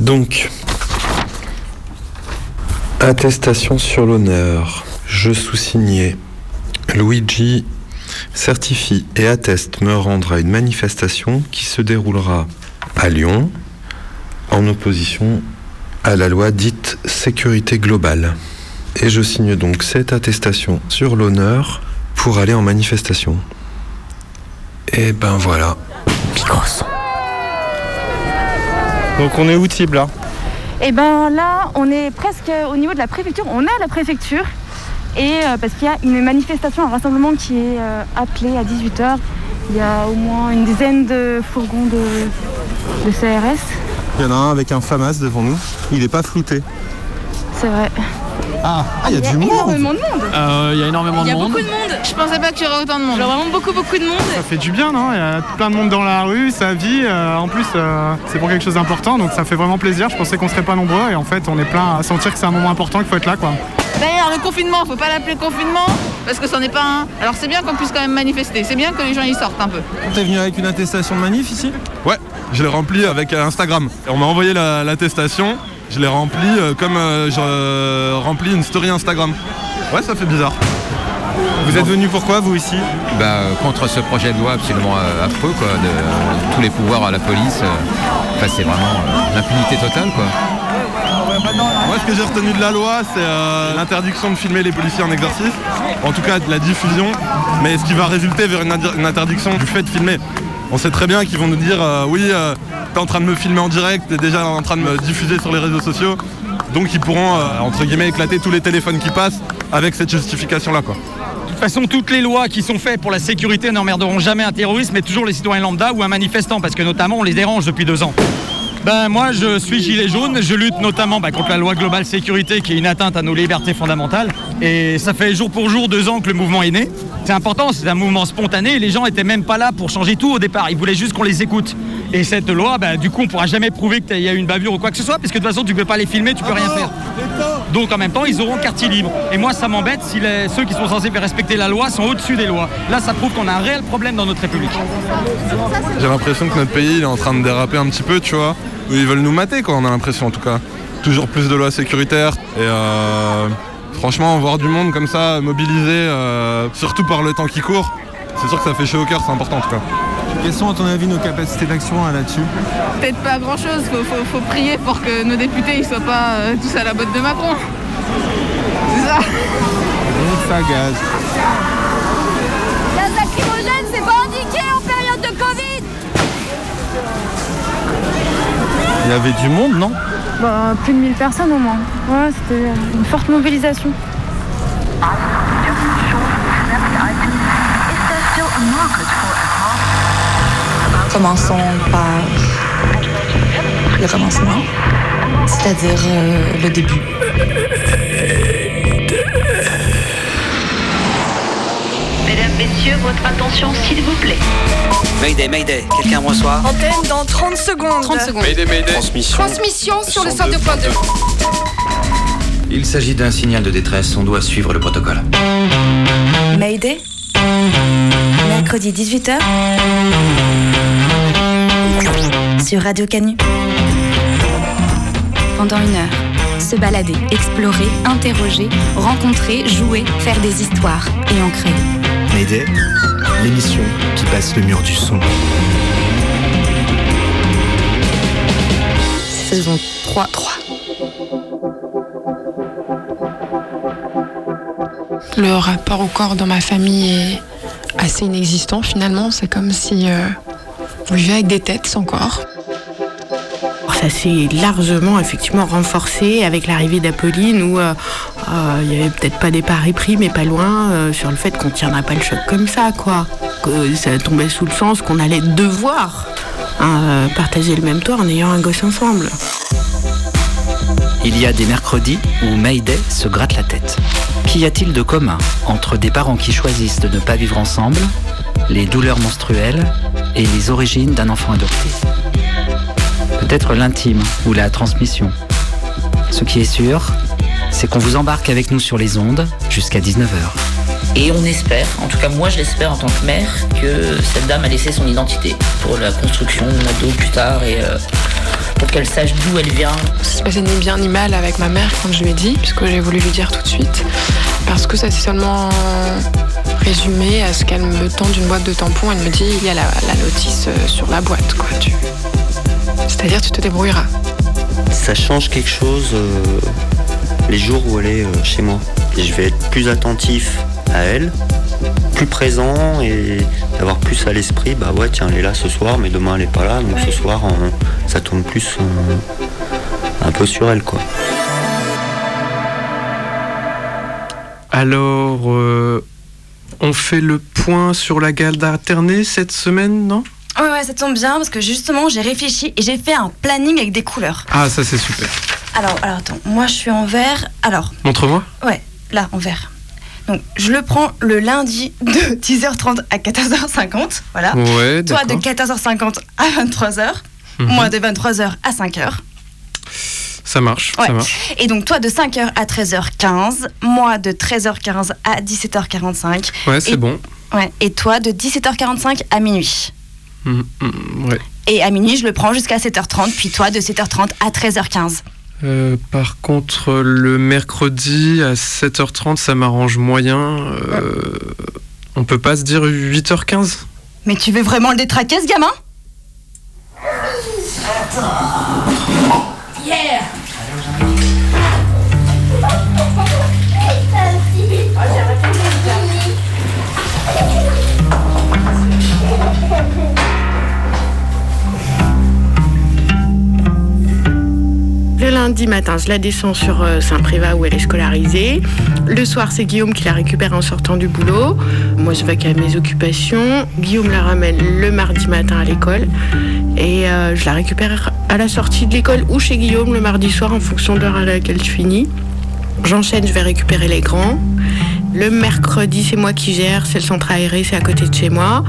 Donc, attestation sur l'honneur. Je sous-signé Luigi certifie et atteste me rendre à une manifestation qui se déroulera à Lyon en opposition à la loi dite sécurité globale. Et je signe donc cette attestation sur l'honneur pour aller en manifestation. Et ben voilà. Donc on est où Tib là? Et ben là, on est presque au niveau de la préfecture. On est à la préfecture. Et euh, parce qu'il y a une manifestation, un rassemblement qui est euh, appelé à 18h. Il y a au moins une dizaine de fourgons de, de CRS. Il y en a un avec un FAMAS devant nous. Il est pas flouté. C'est vrai. Ah, il y a Il y a du monde énormément de monde. Euh, Il y a énormément Il y de a monde. beaucoup de monde. Je pensais pas qu'il y aurait autant de monde. Genre vraiment beaucoup beaucoup de monde. Ça fait du bien, non? Il y a plein de monde dans la rue, ça vit. euh, en plus, euh, c'est pour quelque chose d'important, donc ça fait vraiment plaisir. Je pensais qu'on serait pas nombreux, et en fait, on est plein à sentir que c'est un moment important, qu'il faut être là, quoi. D'ailleurs le confinement, faut pas l'appeler confinement parce que c'en est pas un. Alors c'est bien qu'on puisse quand même manifester. C'est bien que les gens y sortent un peu. T'es venu avec une attestation de manif ici? Ouais, je l'ai rempli avec Instagram. On m'a envoyé la- l'attestation, je l'ai rempli euh, comme euh, je euh, remplis une story Instagram. Ouais, ça fait bizarre. Vous êtes venu pourquoi vous ici bah, euh, contre ce projet de loi absolument euh, affreux, quoi, de euh, tous les pouvoirs à la police. euh, Enfin, c'est vraiment euh, l'impunité totale, quoi. Moi, ce que j'ai retenu de la loi, c'est euh, l'interdiction de filmer les policiers en exercice, en tout cas de la diffusion, mais ce qui va résulter vers une interdiction du fait de filmer. On sait très bien qu'ils vont nous dire euh, oui, euh, t'es en train de me filmer en direct, t'es déjà en train de me diffuser sur les réseaux sociaux, donc ils pourront euh, entre guillemets éclater tous les téléphones qui passent avec cette justification-là, quoi. De toute façon, toutes les lois qui sont faites pour la sécurité n'emmerderont jamais un terroriste, mais toujours les citoyens lambda ou un manifestant, parce que notamment on les dérange depuis deux ans. Ben moi je suis gilet jaune, je lutte notamment bah, contre la loi globale sécurité qui est une atteinte à nos libertés fondamentales. Et ça fait jour pour jour deux ans que le mouvement est né. C'est important, c'est un mouvement spontané et les gens étaient même pas là pour changer tout au départ, ils voulaient juste qu'on les écoute. Et cette loi, bah, du coup on pourra jamais prouver qu'il y a eu une bavure ou quoi que ce soit, parce que de toute façon tu peux pas les filmer, tu peux rien faire. Donc en même temps, ils auront quartier libre. Et moi, ça m'embête si les- ceux qui sont censés faire respecter la loi sont au-dessus des lois. Là, ça prouve qu'on a un réel problème dans notre République. J'ai l'impression que notre pays il est en train de déraper un petit peu, tu vois. Ils veulent nous mater, quoi, on a l'impression en tout cas. Toujours plus de lois sécuritaires. Et euh, franchement, voir du monde comme ça, mobilisé, euh, surtout par le temps qui court, c'est sûr que ça fait chaud au cœur, c'est important en tout cas. Quelles sont à ton avis nos capacités d'action là-dessus Peut-être pas grand chose. Faut, faut, faut prier pour que nos députés ils soient pas euh, tous à la botte de Macron. C'est ça. Donc ça. Gaz Il y avait du monde, non Bah, plus de 1000 personnes au moins. Ouais, c'était une forte mobilisation. Commençons par le commencement, c'est-à-dire euh, le début. Messieurs, votre attention s'il vous plaît. Mayday, Mayday, quelqu'un me reçoit Antenne dans 30 secondes. 30 secondes. Transmission. Transmission sur le 102.2. Il s'agit d'un signal de détresse, on doit suivre le protocole. Mayday Mercredi 18h sur Radio Canu. Pendant une heure, se balader, explorer, interroger, rencontrer, jouer, faire des histoires et en créer. Mayday, l'émission qui passe le mur du son. Saison 3. 3. Le rapport au corps dans ma famille est assez inexistant finalement. C'est comme si euh, vous vivez avec des têtes sans corps. Ça s'est largement effectivement renforcé avec l'arrivée d'Apolline où euh, euh, il y avait peut-être pas des paris pris mais pas loin euh, sur le fait qu'on tiendrait pas le choc comme ça quoi. Que ça tombait sous le sens qu'on allait devoir hein, euh, partager le même toit en ayant un gosse ensemble. Il y a des mercredis où Mayday se gratte la tête. Qu'y a-t-il de commun entre des parents qui choisissent de ne pas vivre ensemble, les douleurs menstruelles et les origines d'un enfant adopté? Peut-être l'intime ou la transmission. Ce qui est sûr, c'est qu'on vous embarque avec nous sur les ondes jusqu'à 19h. Et on espère, en tout cas moi je l'espère en tant que mère, que cette dame a laissé son identité pour la construction de ado plus tard et euh, pour qu'elle sache d'où elle vient. Ça se passait ni bien ni mal avec ma mère quand je lui ai dit, puisque j'ai voulu lui dire tout de suite. Parce que ça s'est seulement résumé à ce qu'elle me tende une boîte de tampons. Elle me dit il y a la, la notice euh, sur la boîte, quoi. Tu... C'est-à-dire tu te débrouilleras. Ça change quelque chose euh, les jours où elle est euh, chez moi. Je vais être plus attentif à elle, plus présent et d'avoir plus à l'esprit. Bah ouais, tiens, elle est là ce soir, mais demain elle est pas là. Donc ce soir, on- ça tourne plus un peu sur elle, quoi. Alors, euh, on fait le point sur la garde alternée cette semaine, non? Ouais, ouais, ça tombe bien parce que justement, j'ai réfléchi et j'ai fait un planning avec des couleurs. Ah, ça c'est super. Alors, alors attends, moi je suis en vert. Alors, Montre-moi. ouais, là, en vert. Donc, je le prends le lundi de 10h30 à 14h50. Voilà. Ouais, Toi de d'accord. 14h50 à 23h. Mhm. Moi de 23h à 5h. Ça marche, Ouais. ça marche. Et donc, toi de 5h à 13h15. Moi de 13h15 à 17h45. Ouais, c'est bon. Ouais. Et toi de 17h45 à minuit. Mm, mm, ouais. Et à minuit, je le prends jusqu'à 7h30. Puis toi de 7h30 à 13h15. Euh, par contre, le mercredi à 7h30, ça m'arrange moyen. Euh, On peut pas se dire 8h15 Mais tu veux vraiment le détraquer, ce gamin? Yeah lundi matin, je la descends sur euh, Saint-Privat où elle est scolarisée. Le soir, c'est Guillaume qui la récupère en sortant du boulot. Moi, je vais à mes occupations. Guillaume la ramène le mardi matin à l'école. Et euh, je la récupère à la sortie de l'école ou chez Guillaume le mardi soir en fonction de l'heure à laquelle je finis. J'enchaîne, je vais récupérer les grands. Le mercredi, c'est moi qui gère, c'est le centre aéré, c'est à côté de chez moi.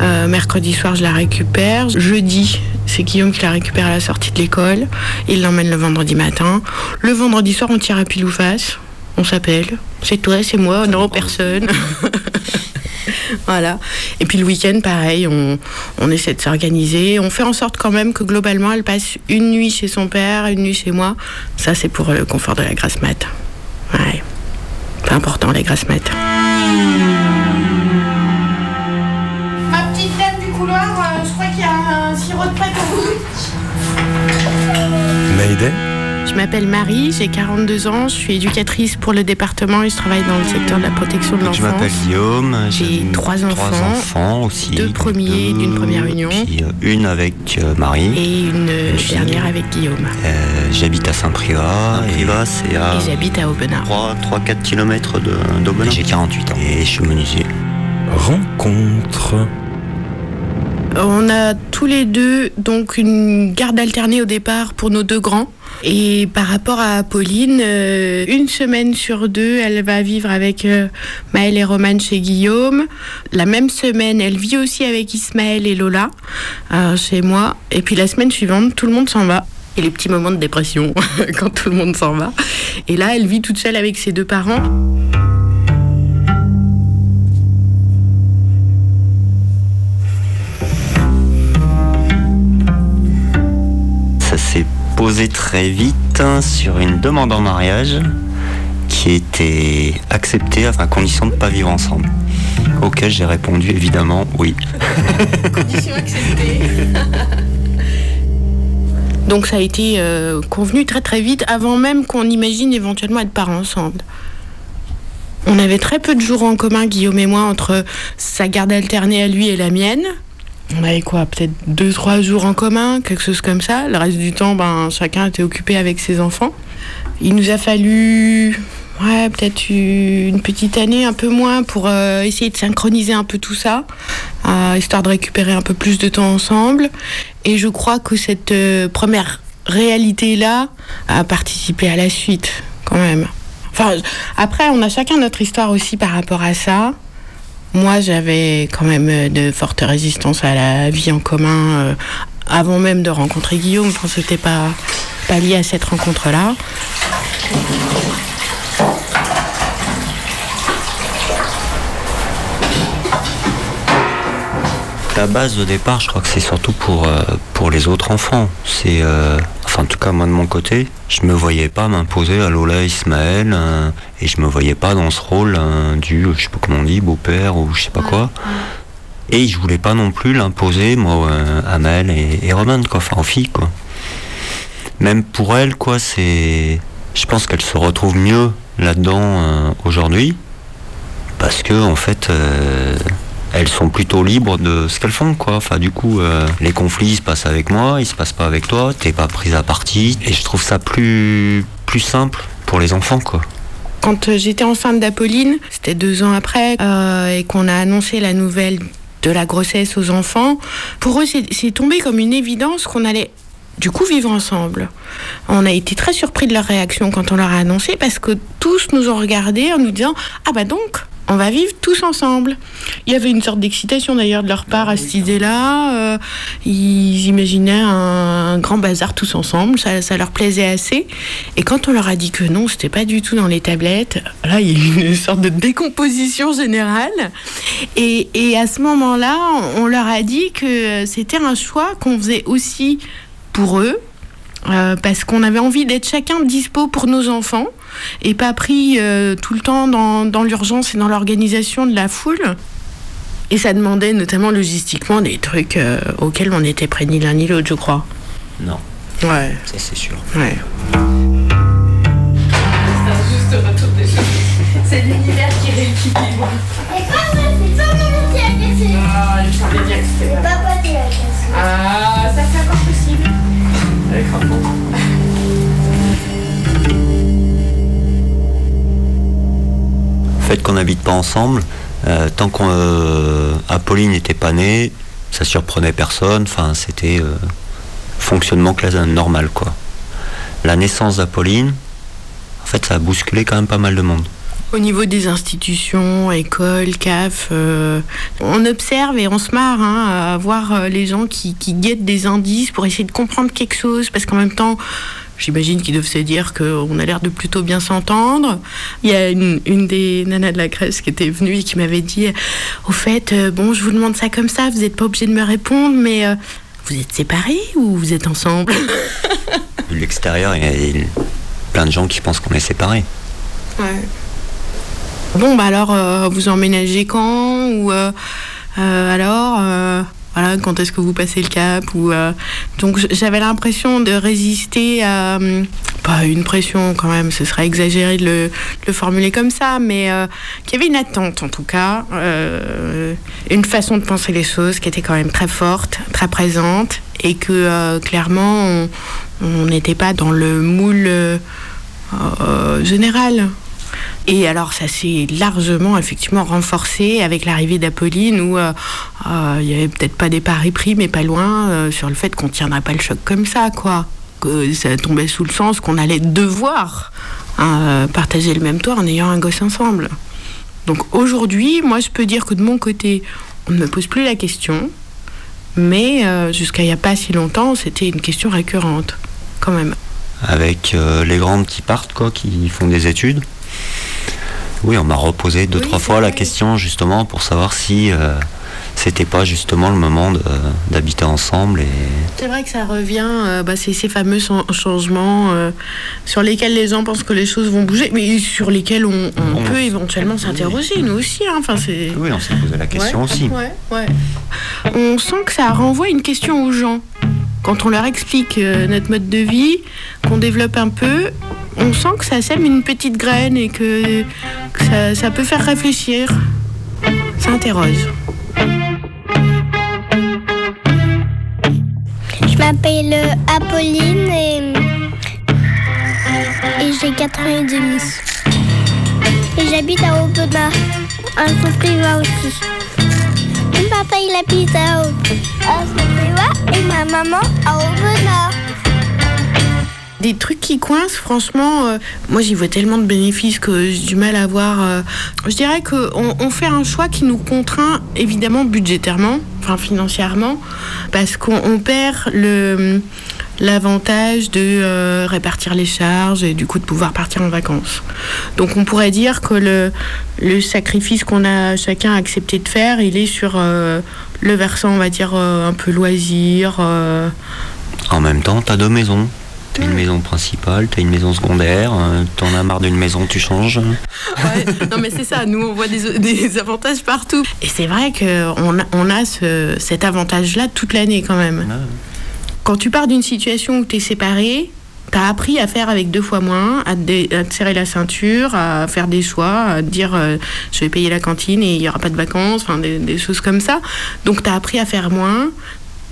Euh, mercredi soir, je la récupère. Jeudi, c'est Guillaume qui la récupère à la sortie de l'école. Il l'emmène le vendredi matin. Le vendredi soir, on tire à pile ou face. On s'appelle. C'est toi, c'est moi, non, personne. voilà. Et puis le week-end, pareil, on, on essaie de s'organiser. On fait en sorte quand même que globalement, elle passe une nuit chez son père, une nuit chez moi. Ça, c'est pour le confort de la grasse mat. Ouais. C'est important, les grasses mat. Ma petite dame du couloir, euh, je crois qu'il y a un sirop de prêt pour vous. Mayday m'appelle Marie, j'ai 42 ans, je suis éducatrice pour le département et je travaille dans le secteur de la protection de Je l'enfance. m'appelle Guillaume, J'ai trois enfants, trois enfants aussi. deux premiers d'une première union Puis euh, une avec euh, Marie. et une dernière avec Guillaume. Euh, J'habite à Saint-Privat. Saint-Privat, c'est à Et j'habite à Aubenas. 3-4 km d'Aubenas. J'ai 48 ans et je suis menuisier. Rencontre. On a tous les deux donc une garde alternée au départ pour nos deux grands. Et par rapport à Pauline, euh, une semaine sur deux, elle va vivre avec euh, Maëlle et Romane chez Guillaume. La même semaine, elle vit aussi avec Ismaël et Lola euh, chez moi. Et puis la semaine suivante, tout le monde s'en va. Et les petits moments de dépression quand tout le monde s'en va. Et là, elle vit toute seule avec ses deux parents. Posé très vite hein, sur une demande en mariage qui était acceptée à condition de ne pas vivre ensemble. Auquel j'ai répondu évidemment oui. Condition acceptée. Donc ça a été euh, convenu très très vite, avant même qu'on imagine éventuellement être parents ensemble. On avait très peu de jours en commun, Guillaume et moi, entre sa garde alternée à lui et la mienne. On avait quoi, peut-être deux, trois jours en commun, quelque chose comme ça. Le reste du temps, ben, chacun était occupé avec ses enfants. Il nous a fallu, ouais, peut-être une petite année, un peu moins, pour euh, essayer de synchroniser un peu tout ça, euh, histoire de récupérer un peu plus de temps ensemble. Et je crois que cette euh, première réalité-là a participé à la suite, quand même. Enfin, après, on a chacun notre histoire aussi par rapport à ça. Moi, j'avais quand même euh, de fortes résistances à la vie en commun euh, avant même de rencontrer Guillaume. Je pense que c'était pas, pas lié à cette rencontre-là. La base au départ, je crois que c'est surtout pour, euh, pour les autres enfants. C'est Enfin, en tout cas, moi de mon côté, je me voyais pas m'imposer à Lola Ismaël euh, et je me voyais pas dans ce rôle euh, du, je sais pas comment on dit, beau-père ou je sais pas quoi. Et je voulais pas non plus l'imposer, moi, euh, à et, et Roman, quoi, enfin aux filles, quoi. Même pour elle, quoi, c'est. Je pense qu'elle se retrouve mieux là-dedans euh, aujourd'hui. Parce que, en fait, elles sont plutôt libres de ce qu'elles font, quoi. Enfin, du coup, euh, les conflits se passent avec moi, ils se passent pas avec toi, t'es pas prise à partie. Et je trouve ça plus, plus simple pour les enfants, quoi. Quand euh, j'étais enceinte d'Apolline, c'était deux ans après, euh, et qu'on a annoncé la nouvelle de la grossesse aux enfants, pour eux, c'est tombé comme une évidence qu'on allait du coup vivre ensemble. On a été très surpris de leur réaction quand on leur a annoncé, parce que tous nous ont regardés en nous disant Ah bah donc on va vivre tous ensemble. Il y avait une sorte d'excitation d'ailleurs de leur part à cette idée-là. Euh, ils imaginaient un, un grand bazar tous ensemble, ça, ça leur plaisait assez. Et quand on leur a dit que non, c'était pas du tout dans les tablettes, là il y a eu une sorte de décomposition générale. Et, et à ce moment-là, on on leur a dit que c'était un choix qu'on faisait aussi pour eux, euh, parce qu'on avait envie d'être chacun dispo pour nos enfants et pas pris euh, tout le temps dans, dans l'urgence et dans l'organisation de la foule. Et ça demandait notamment logistiquement des trucs euh, auxquels on n'était prêts ni l'un ni l'autre, je crois. Non. Ouais. Ça, c'est sûr. Ouais. C'est l'univers qui rééquilibre. Et quoi, moi, c'est ton nom qui a cassé. Ah, je savais bien que c'était pas. Papa qui a cassé. Ah, ça c'est encore possible. Avec Le fait qu'on n'habite pas ensemble, euh, tant qu'Apolline n'était pas née, ça surprenait personne. Enfin, c'était euh, fonctionnement classe normal, quoi. La naissance d'Apolline, en fait, ça a bousculé quand même pas mal de monde. Au niveau des institutions, écoles, CAF, euh, on observe et on se marre hein, à voir euh, les gens qui, qui guettent des indices pour essayer de comprendre quelque chose, parce qu'en même temps, j'imagine qu'ils doivent se dire qu'on a l'air de plutôt bien s'entendre. Il y a une, une des nanas de la Grèce qui était venue et qui m'avait dit, au fait, euh, bon, je vous demande ça comme ça, vous n'êtes pas obligé de me répondre, mais euh, vous êtes séparés ou vous êtes ensemble De l'extérieur, il y a plein de gens qui pensent qu'on est séparés. Ouais. Bon, bah alors, euh, vous emménagez quand Ou euh, euh, alors, voilà, quand est-ce que vous passez le cap Donc, j'avais l'impression de résister à. hum, Pas une pression quand même, ce serait exagéré de le, de le formuler comme ça, mais qu'il y avait une attente en tout cas, une façon de penser les choses qui était quand même très forte, très présente, et que clairement, on- n'était pas dans le moule général. Et alors ça s'est largement effectivement renforcé avec l'arrivée d'Apolline où euh, euh, il y avait peut-être pas des paris pris mais pas loin euh, sur le fait qu'on tiendrait pas le choc comme ça quoi. Que ça tombait sous le sens qu'on allait devoir hein, partager le même toit en ayant un gosse ensemble. Donc aujourd'hui, moi je peux dire que de mon côté, on ne me pose plus la question, mais jusqu'à il n'y a pas si longtemps, c'était une question récurrente quand même. Avec les grandes qui partent, quoi, qui font des études. Oui, on m'a reposé deux, trois fois la question justement pour savoir si euh, c'était pas justement le moment d'habiter ensemble et C'est vrai que ça revient, euh, bah, c'est ces fameux chan- changements euh, sur lesquels les gens pensent que les choses vont bouger, mais sur lesquels on, on peut éventuellement s'interroger, nous aussi. hein. Enfin, oui, on s'est posé la question Ouais, aussi. ouais, ouais. On sent que ça renvoie une question aux gens. Quand on leur explique euh, notre mode de vie, qu'on développe un peu, on sent que ça sème une petite graine et que, ça, peut faire réfléchir. Ça interroge. Je m'appelle euh, Apolline et, j'ai 4 ans et demi. Et j'habite à Aubenas, un privé aussi. Mon papa il habite à, Saint-Privat et ma maman à Aubenas. Des trucs qui coincent, franchement, euh, moi j'y vois tellement de bénéfices que j'ai du mal à voir. euh, je dirais qu'on on fait un choix qui nous contraint évidemment budgétairement, enfin financièrement, parce qu'on on perd le l'avantage de euh, répartir les charges et du coup de pouvoir partir en vacances. Donc on pourrait dire que le, le sacrifice qu'on a chacun accepté de faire, il est sur le versant, on va dire, un peu loisir. En même temps, t'as deux maisons. T'as une maison principale, t'as une maison secondaire, euh, t'en as marre d'une maison, tu changes. non mais c'est ça, nous on voit des, des avantages partout. Et c'est vrai qu'on a, on a ce, cet avantage-là toute l'année quand même. Quand tu pars d'une situation où tu es séparé, tu as appris à faire avec deux fois moins, à te, dé- à te serrer la ceinture, à faire des choix, à te dire euh, je vais payer la cantine et il n'y aura pas de vacances, enfin des, des choses comme ça. Donc tu as appris à faire moins.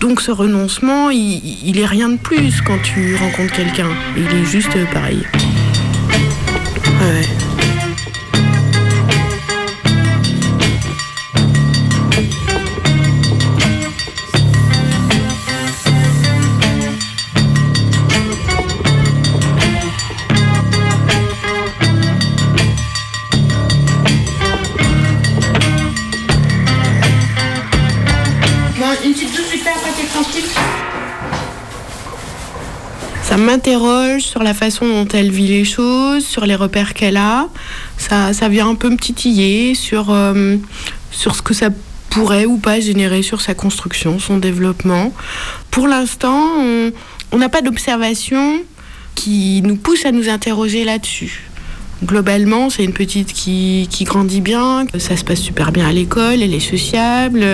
Donc ce renoncement, il, est rien de plus quand tu rencontres quelqu'un. Il est juste pareil. Ouais. M'interroge sur la façon dont elle vit les choses, sur les repères qu'elle a. Ça, ça vient un peu me titiller sur, euh, sur ce que ça pourrait ou pas générer sur sa construction, son développement. Pour l'instant, on on n'a pas d'observation qui nous pousse à nous interroger là-dessus. Globalement, c'est une petite qui, qui grandit bien, ça se passe super bien à l'école, elle est sociable,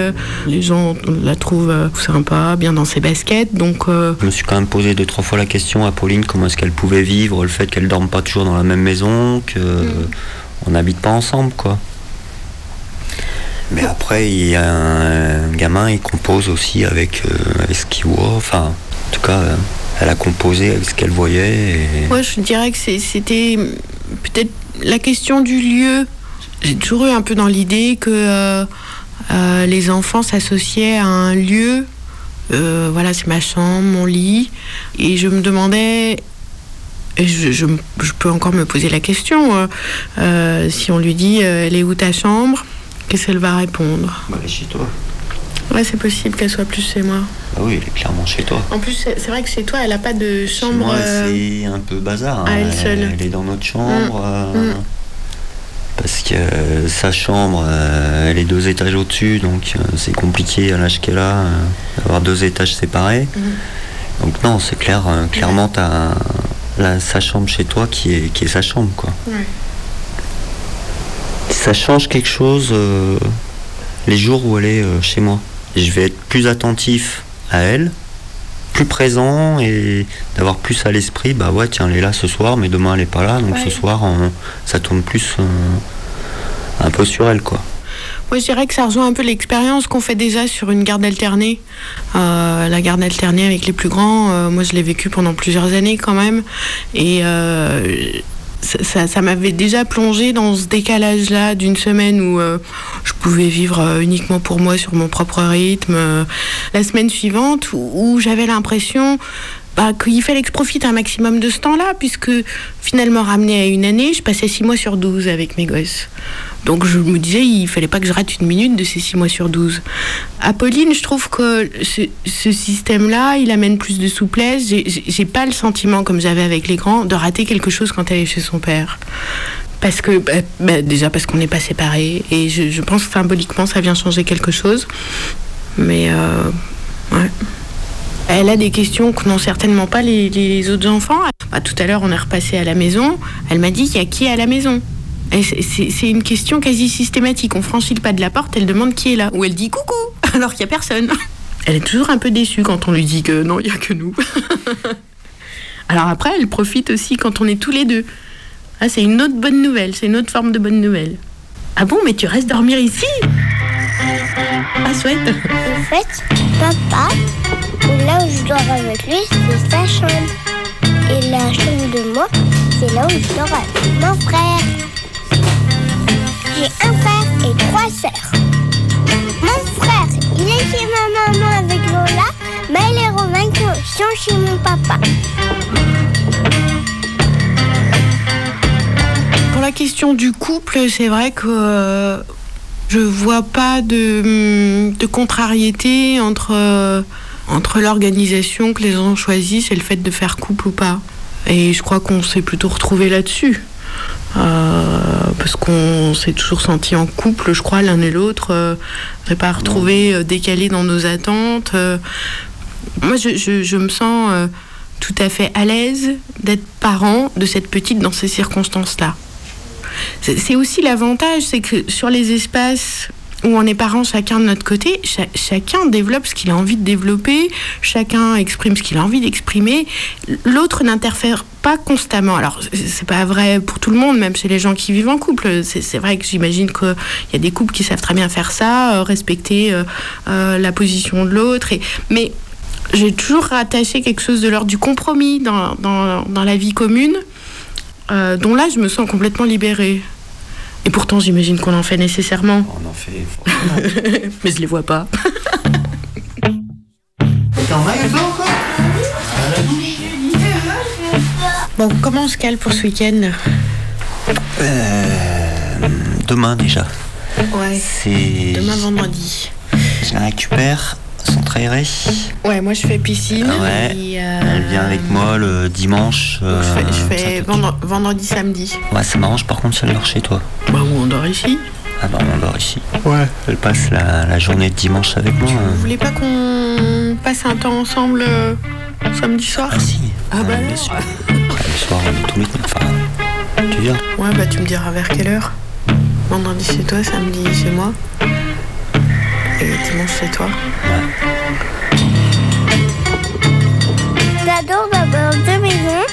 les gens la trouvent euh, sympa, bien dans ses baskets, donc euh, Je me suis quand même posé deux trois fois la question à Pauline comment est-ce qu'elle pouvait vivre le fait qu'elle dorme pas toujours dans la même maison, que on n'habite pas ensemble quoi. Mais après il y a un gamin, il compose aussi avec, euh, avec ce qu'il voit. Enfin, en tout cas, elle a composé avec ce qu'elle voyait. Et... Moi, je dirais que c'est- c'était peut-être la question du lieu. J'ai toujours eu un peu dans l'idée que euh, euh, les enfants s'associaient à un lieu. Euh, voilà, c'est ma chambre, mon lit. Et je me demandais, et je, je- je peux encore me poser la question, euh, euh, si on lui dit euh, Elle est où ta chambre Qu'est-ce qu'elle va répondre? Bah, elle est chez toi. Ouais, c'est possible qu'elle soit plus chez moi. Bah oui, elle est clairement chez toi. En plus, c'est vrai que chez toi, elle n'a pas de chambre. moi, euh, c'est un peu bazar. à hein. elle seule. Elle est dans notre chambre. Mm. euh, Mm. Parce que euh, sa chambre, euh, elle est deux étages au-dessus, donc c'est compliqué à l'âge qu'elle a d'avoir deux étages séparés. Mm. Donc non, c'est clair, clairement, t'as la- sa chambre chez toi qui est, qui est sa chambre, quoi. Ça change quelque chose les jours où elle est chez moi. Je vais être plus attentif à elle, plus présent et d'avoir plus à l'esprit. Bah ouais, tiens, elle est là ce soir, mais demain elle est pas là, donc Ouais. ce soir on- ça tourne plus euh, un peu sur elle, quoi. Moi, je dirais que ça rejoint un peu l'expérience qu'on fait déjà sur une garde alternée. Euh, la garde alternée avec les plus grands, euh, moi, je l'ai vécu pendant plusieurs années quand même. Et euh, ça, m'avait déjà plongé dans ce décalage-là d'une semaine où euh, je pouvais vivre euh, uniquement pour moi sur mon propre rythme. Euh, La semaine suivante, où, où j'avais l'impression bah, qu'il fallait que je profite un maximum de ce temps-là, puisque finalement, ramené à une année, je passais six mois sur 12 avec mes gosses. Donc je me disais, il fallait pas que je rate une minute de ces 6 mois sur 12. À Pauline, je trouve que ce, système-là, il amène plus de souplesse. J'ai- pas le sentiment, comme j'avais avec les grands, de rater quelque chose quand elle est chez son père. Parce que, bah, bah, déjà parce qu'on n'est pas séparés. Et je, pense que symboliquement, ça vient changer quelque chose. Mais, euh, ouais. Elle a des questions que n'ont certainement pas les, autres enfants. Bah, tout à l'heure, on est repassé à la maison. Elle m'a dit il y a qui à la maison? C'est- une question quasi systématique. On franchit le pas de la porte, elle demande qui est là. Ou elle dit coucou, alors qu'il n'y a personne. Elle est toujours un peu déçue quand on lui dit que non, il n'y a que nous. alors après, elle profite aussi quand on est tous les deux. Ah, c'est une autre bonne nouvelle, c'est une autre forme de bonne nouvelle. Ah bon, mais tu restes dormir ici? Ah, chouette En fait, papa, là où je dors avec lui, c'est sa chambre. Et la chambre de moi, c'est là où je dors avec mon frère. J'ai un frère et trois sœurs. Mon frère, il est chez ma maman avec Lola, mais les Romains qui sont chez mon papa. Pour la question du couple, c'est vrai que euh, je vois pas de, hum, contrariété entre, euh, entre l'organisation que les gens choisissent et le fait de faire couple ou pas. Et je crois qu'on s'est plutôt retrouvé là-dessus. Euh, parce qu'on s'est toujours senti en couple, je crois, l'un et l'autre. Euh, on s'est pas retrouvé euh, décalé dans nos attentes. Euh, moi, je, je- je me sens euh, tout à fait à l'aise d'être parent de cette petite dans ces circonstances-là. C'est c'est aussi l'avantage, c'est que sur les espaces où on est parents chacun de notre côté, cha- chacun développe ce qu'il a envie de développer, chacun exprime ce qu'il a envie d'exprimer, l'autre n'interfère pas constamment. Alors c'est- pas vrai pour tout le monde, même chez les gens qui vivent en couple. C'est vrai que j'imagine qu'il y a des couples qui savent très bien faire ça, euh, respecter euh, euh, la position de l'autre. et- Mais j'ai toujours rattaché quelque chose de l'ordre du compromis dans, dans, dans la vie commune, dont là je me sens complètement libérée. Et pourtant j'imagine qu'on en fait nécessairement. On en fait. Mais je les vois pas. Bon, comment on se cale pour ce week-end Euh, demain déjà. Ouais. C'est. Demain vendredi. Je la récupère, centre aéré. Ouais, moi je fais piscine. Ouais. et, euh, Elle vient avec moi le dimanche. euh, Je fais, je ça fais te- vendre- vendredi, samedi. Ouais, ça m'arrange par contre elle dort chez toi. Bah, où on dort ici. Ah bah on dort ici. Ouais. Elle passe la, la journée de dimanche avec moi. hein. Vous voulez pas qu'on passe un temps ensemble euh, samedi soir Ah si. Ah bah bien sûr. Soir tous les. Enfin, tu viens. Ouais, bah tu me diras vers quelle heure Vendredi chez toi, samedi chez moi. Et dimanche chez toi. J'adore d'avoir deux maisons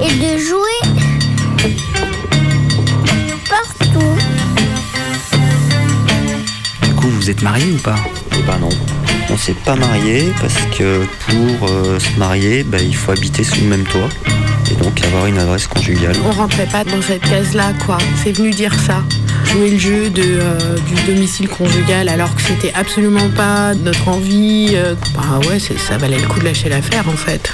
et de jouer partout. Du coup, vous êtes mariés ou pas? Eh ben non. On s'est pas marié parce que pour euh, se marier, bah, il faut habiter sous le même toit et donc avoir une adresse conjugale. On rentrait pas dans cette case-là, quoi. C'est venu dire ça. Jouer le jeu euh, du domicile conjugal alors que c'était absolument pas notre envie. euh, bah ouais, ça valait le coup de lâcher l'affaire en fait.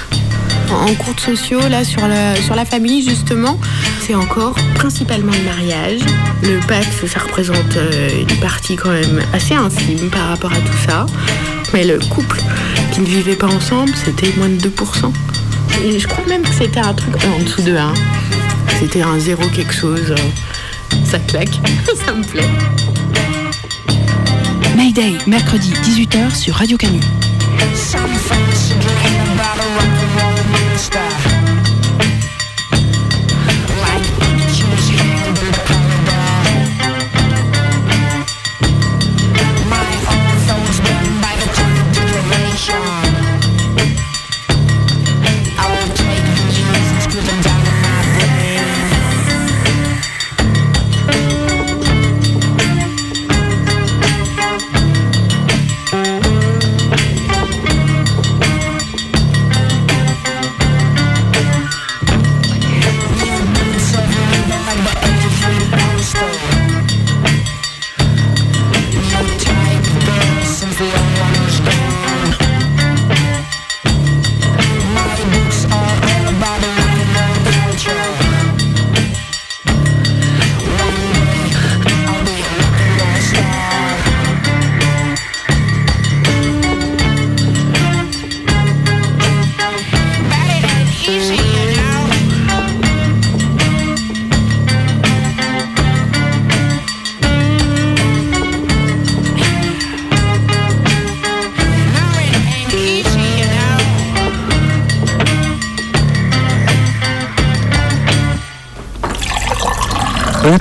En cours de sociaux, là, sur la, famille, justement, c'est encore principalement le mariage. Le Pax, ça représente euh, une partie quand même assez infime par rapport à tout ça. Mais le couple qui ne vivait pas ensemble, c'était moins de 2%. Et je crois même que c'était un truc en dessous de 1. C'était un zéro quelque chose. euh, Ça claque, ça me plaît. Mayday, mercredi 18h sur Radio Canu.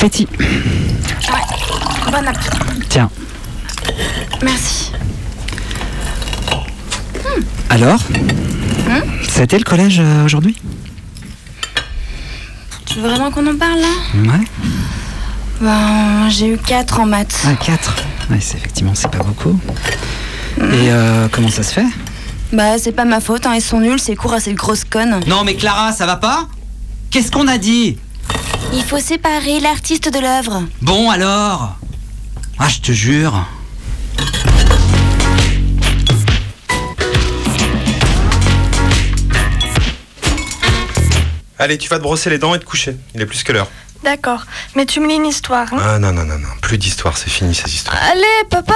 Bon appétit. Bon appétit. Tiens. Merci. Alors C'était le collège euh, aujourd'hui? Tu veux vraiment qu'on en parle là? Ouais. Ben, j'ai eu 4 en maths. Ah, 4. Ouais, c'est effectivement, c'est pas beaucoup. Et euh, comment ça se fait? Bah, c'est pas ma faute, hein, ils sont nuls, c'est court à cette grosse conne. Non, mais Clara, ça va pas? Qu'est-ce qu'on a dit? Il faut séparer l'artiste de l'œuvre. Bon alors Ah, je te jure. Allez, tu vas te brosser les dents et te coucher. Il est plus que l'heure. D'accord, mais tu me lis une histoire. hein Ah non, non, non, non. Plus d'histoire, c'est fini ces histoires. Allez, papa,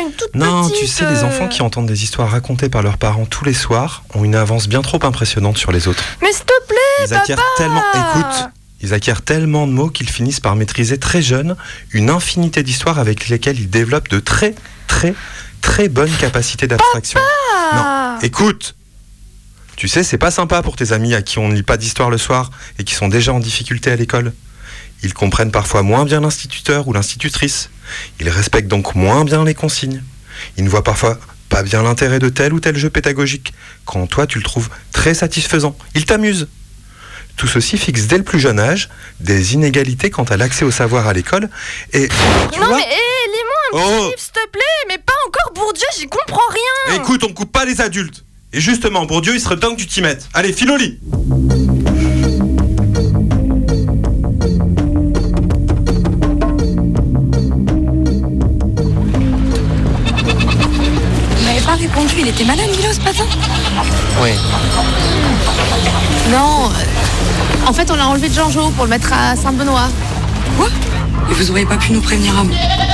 une toute Non, petite. tu sais, les euh, enfants qui entendent des histoires racontées par leurs parents tous les soirs ont une avance bien trop impressionnante sur les autres. Mais s'il te plaît, Ils acquièrent papa tellement. Écoute, ils acquièrent tellement de mots qu'ils finissent par maîtriser très jeunes une infinité d'histoires avec lesquelles ils développent de très, très, très bonnes capacités d'abstraction. Non, écoute Tu sais, c'est pas sympa pour tes amis à qui on ne lit pas d'histoire le soir et qui sont déjà en difficulté à l'école. Ils comprennent parfois moins bien l'instituteur ou l'institutrice. Ils respectent donc moins bien les consignes. Ils ne voient parfois pas bien l'intérêt de tel ou tel jeu pédagogique, quand toi tu le trouves très satisfaisant. Ils t'amusent. Tout ceci fixe dès le plus jeune âge des inégalités quant à l'accès au savoir à l'école et... tu non vois- mais hé, lis-moi un petit Oh. livre s'il te plaît, mais pas encore Bourdieu, j'y comprends rien. Écoute, on coupe pas les adultes. Et justement, pour Dieu, il serait temps que tu t'y mettes. Allez, file au lit Vous m'avez pas répondu, il était malade Milo ce matin? Oui. Non. euh, En fait, on l'a enlevé de Jean-Jo pour le mettre à Saint-Benoît. Quoi? Et vous auriez pas pu nous prévenir avant?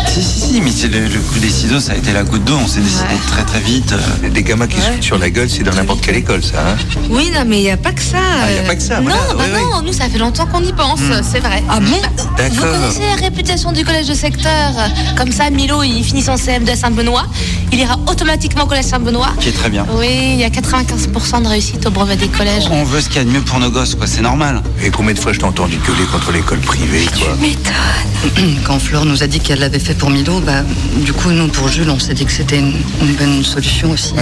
Si, si, si, mais c'est le, le coup des ciseaux, ça a été la goutte d'eau. On s'est décidé très très vite. euh. Des gamins qui se foutent sur la gueule, c'est dans n'importe quelle école, ça. Hein Oui, non, mais il n'y a pas que ça. Ah, y a pas que ça, Non, voilà, bah oui, non, nous, ça fait longtemps qu'on y pense, c'est vrai. Ah bon? Vous D'accord. connaissez la réputation du collège de secteur? Comme ça, Milo, il finit son CM2 à Saint-Benoît. Il ira automatiquement au collège Saint-Benoît. Qui est très bien. Oui, il y a 95% de réussite au brevet des collèges. On veut ce qu'il y a de mieux pour nos gosses, quoi. C'est normal. Et combien de fois je t'ai entendu gueuler contre l'école privée, toi Quand Flore nous a dit qu'elle l'avait fait pour Milo, bah, du coup, nous, pour Jules, on s'est dit que c'était une, une bonne solution aussi.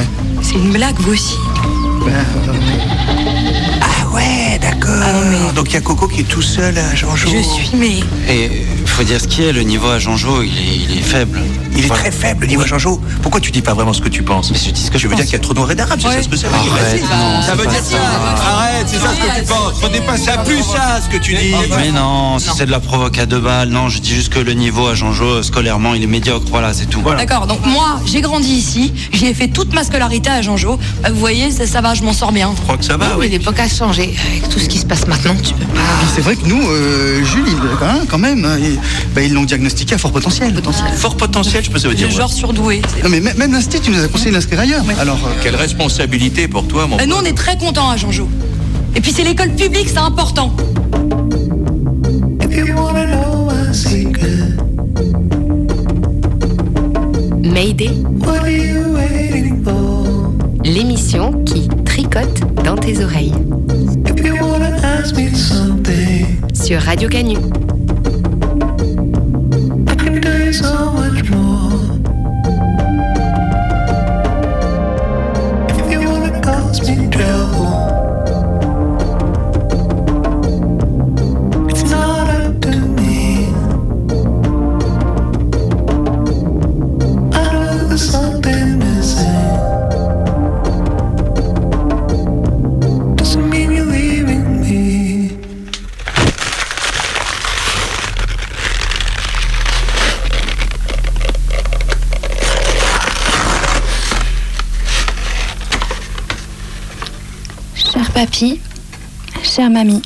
C'est une blague, vous aussi Ah ouais, d'accord. Donc il y a Coco qui est tout seul à Jean-Jo. Je suis, mais. Et euh, faut dire ce qui est, le niveau à Jean-Jo, il est, il est faible. Il est très faible, le niveau à Jean-Jo. Pourquoi tu dis pas vraiment ce que tu penses Mais je dis ce que je veux dire qu'il y a trop noir et d'arabe, c'est ça ce que ça veut dire Arrête, Vas-y. non, Ça c'est veut pas dire ça. ça. Arrête, c'est ça ce que tu penses. Faut dépasser plus ça ce que tu dis. Mais non, si c'est de la provoque à deux balles, non, je dis juste que le niveau à Jean-Jo, euh, scolairement, il est médiocre, voilà, c'est tout. D'accord, donc moi, j'ai grandi ici, j'y ai fait toute ma scolarité à Jean-Jo. Bah, vous voyez, ça, ça va, je m'en sors bien. Je crois que ça va, oui. L'époque a changé. Avec tout ce qui se passe maintenant, tu peux pas. C'est vrai que nous, euh, Jules, il, hein, quand même, hein, il- bah, ils l'ont diagnostiqué à fort potentiel. Fort potentiel, je peux ça veut dire. Le genre surdoué. Non mais même l'Institut nous a conseillé de l'inscrire ailleurs. Alors, euh, Quelle responsabilité pour toi, mon Bah, nous, on est très contents à Jean-Jo. Et puis, c'est l'école publique, c'est important. Mayday. L'émission qui tricote dans tes oreilles. Sur Radio Canu. Cher papy, chère mamie,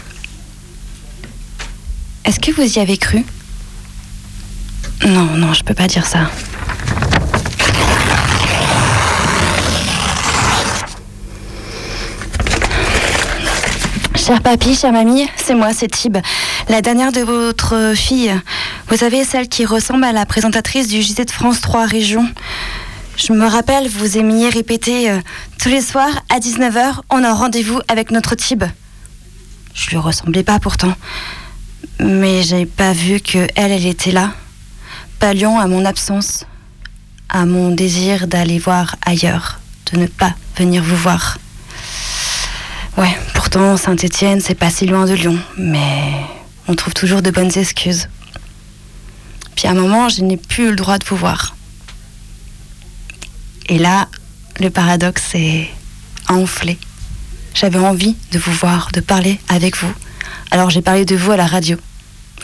est-ce que vous y avez cru? Non, non, je peux pas dire ça. Cher papy, chère mamie, c'est moi, c'est Tib, la dernière de votre fille. Vous savez, celle qui ressemble à la présentatrice du JT de France 3 Région. Je me rappelle, vous aimiez répéter euh, tous les soirs à 19h, on a rendez-vous avec notre Tib. Je lui ressemblais pas pourtant. Mais j'avais pas vu que elle, elle était là. Palliant à mon absence, à mon désir d'aller voir ailleurs, de ne pas venir vous voir. Ouais, pourtant Saint-Étienne, c'est pas si loin de Lyon, mais on trouve toujours de bonnes excuses. Puis à un moment, je n'ai plus eu le droit de vous voir. Et là, le paradoxe est enflé. J'avais envie de vous voir, de parler avec vous. Alors j'ai parlé de vous à la radio.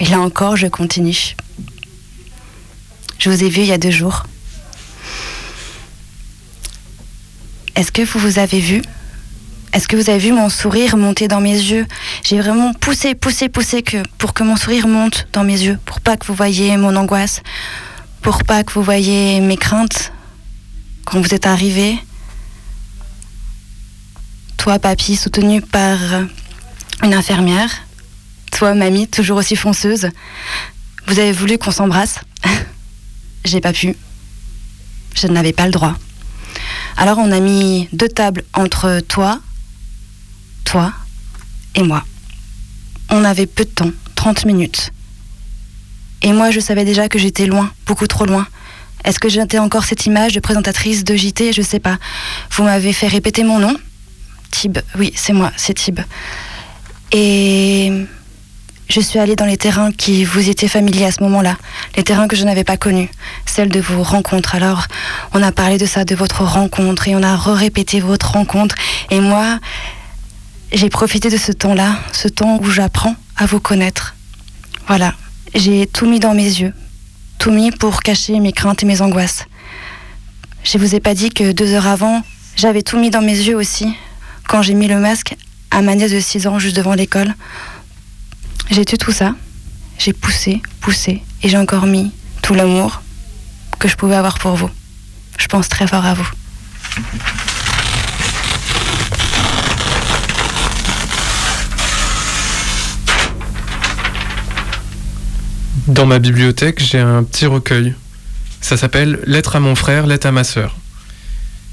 Et là encore, je continue. Je vous ai vu il y a deux jours. Est-ce que vous vous avez vu? Est-ce que vous avez vu mon sourire monter dans mes yeux? J'ai vraiment poussé, poussé, poussé pour que mon sourire monte dans mes yeux, pour pas que vous voyiez mon angoisse, pour pas que vous voyiez mes craintes, quand vous êtes arrivé, toi, papy, soutenu par une infirmière, toi, mamie, toujours aussi fonceuse, vous avez voulu qu'on s'embrasse? J'ai pas pu. Je n'avais pas le droit. Alors on a mis deux tables entre toi toi et moi. On avait peu de temps, 30 minutes. Et moi, je savais déjà que j'étais loin, beaucoup trop loin. Est-ce que j'étais encore cette image de présentatrice de JT Je sais pas. Vous m'avez fait répéter mon nom Tib, oui, c'est moi, c'est Tib. Et je suis allée dans les terrains qui vous étaient familiers à ce moment-là, les terrains que je n'avais pas connus, celles de vos rencontres. Alors, on a parlé de ça, de votre rencontre, et on a répété votre rencontre. Et moi, j'ai profité de ce temps-là, ce temps où j'apprends à vous connaître. Voilà, j'ai tout mis dans mes yeux, tout mis pour cacher mes craintes et mes angoisses. Je vous ai pas dit que deux heures avant, j'avais tout mis dans mes yeux aussi, quand j'ai mis le masque à ma nièce de 6 ans juste devant l'école. J'ai tué tout ça, j'ai poussé, poussé, et j'ai encore mis tout l'amour que je pouvais avoir pour vous. Je pense très fort à vous. Dans ma bibliothèque, j'ai un petit recueil. Ça s'appelle Lettre à mon frère, lettre à ma sœur.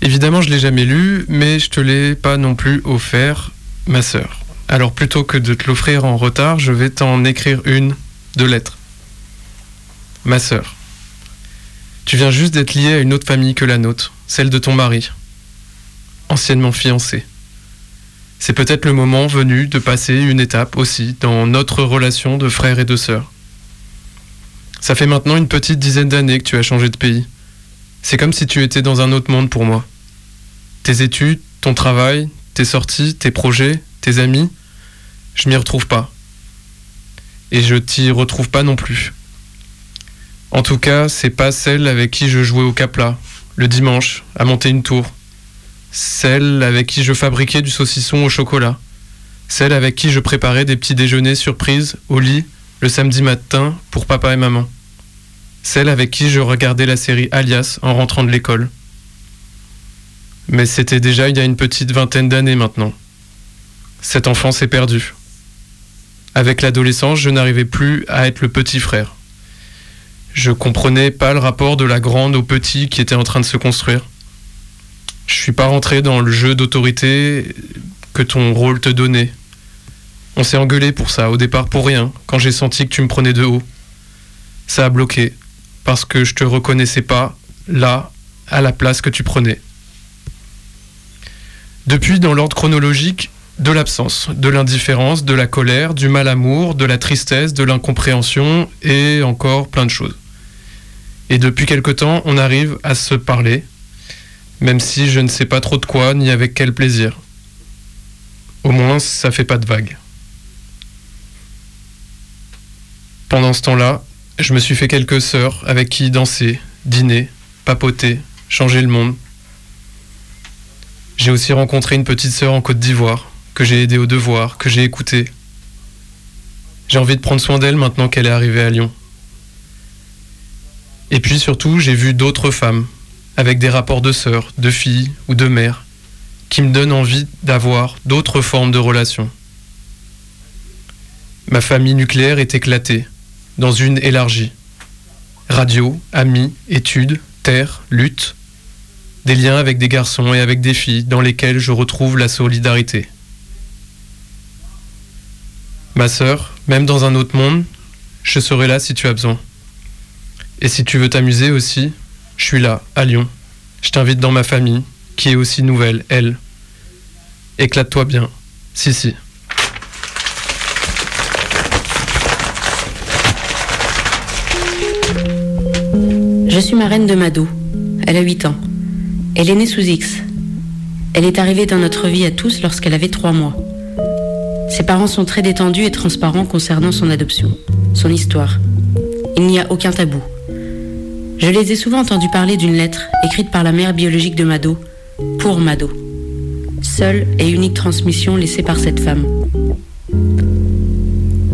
Évidemment, je l'ai jamais lu, mais je te l'ai pas non plus offert, ma sœur. Alors plutôt que de te l'offrir en retard, je vais t'en écrire une de lettres. Ma sœur. Tu viens juste d'être liée à une autre famille que la nôtre, celle de ton mari, anciennement fiancé. C'est peut-être le moment venu de passer une étape aussi dans notre relation de frère et de sœur. Ça fait maintenant une petite dizaine d'années que tu as changé de pays. C'est comme si tu étais dans un autre monde pour moi. Tes études, ton travail, tes sorties, tes projets, tes amis, je m'y retrouve pas. Et je t'y retrouve pas non plus. En tout cas, c'est pas celle avec qui je jouais au Capla, le dimanche, à monter une tour. Celle avec qui je fabriquais du saucisson au chocolat. Celle avec qui je préparais des petits déjeuners surprises au lit le samedi matin pour papa et maman. Celle avec qui je regardais la série Alias en rentrant de l'école. Mais c'était déjà il y a une petite vingtaine d'années maintenant. Cette enfance est perdue. Avec l'adolescence, je n'arrivais plus à être le petit frère. Je comprenais pas le rapport de la grande au petit qui était en train de se construire. Je suis pas rentré dans le jeu d'autorité que ton rôle te donnait. On s'est engueulé pour ça, au départ pour rien, quand j'ai senti que tu me prenais de haut. Ça a bloqué, parce que je te reconnaissais pas, là, à la place que tu prenais. Depuis, dans l'ordre chronologique, de l'absence, de l'indifférence, de la colère, du mal amour, de la tristesse, de l'incompréhension et encore plein de choses. Et depuis quelque temps, on arrive à se parler, même si je ne sais pas trop de quoi ni avec quel plaisir. Au moins, ça fait pas de vagues. Pendant ce temps-là, je me suis fait quelques sœurs avec qui danser, dîner, papoter, changer le monde. J'ai aussi rencontré une petite sœur en Côte d'Ivoire, que j'ai aidée au devoir, que j'ai écoutée. J'ai envie de prendre soin d'elle maintenant qu'elle est arrivée à Lyon. Et puis surtout, j'ai vu d'autres femmes, avec des rapports de sœurs, de filles ou de mères, qui me donnent envie d'avoir d'autres formes de relations. Ma famille nucléaire est éclatée, dans une élargie. Radio, amis, études, terre, lutte. Des liens avec des garçons et avec des filles dans lesquels je retrouve la solidarité. Ma sœur, même dans un autre monde, je serai là si tu as besoin. Et si tu veux t'amuser aussi, je suis là, à Lyon. Je t'invite dans ma famille, qui est aussi nouvelle, elle. Éclate-toi bien. Si, si. Je suis marraine de Mado. Elle a 8 ans. Elle est née sous X. Elle est arrivée dans notre vie à tous lorsqu'elle avait 3 mois. Ses parents sont très détendus et transparents concernant son adoption, son histoire. Il n'y a aucun tabou. Je les ai souvent entendus parler d'une lettre écrite par la mère biologique de Mado, pour Mado. Seule et unique transmission laissée par cette femme.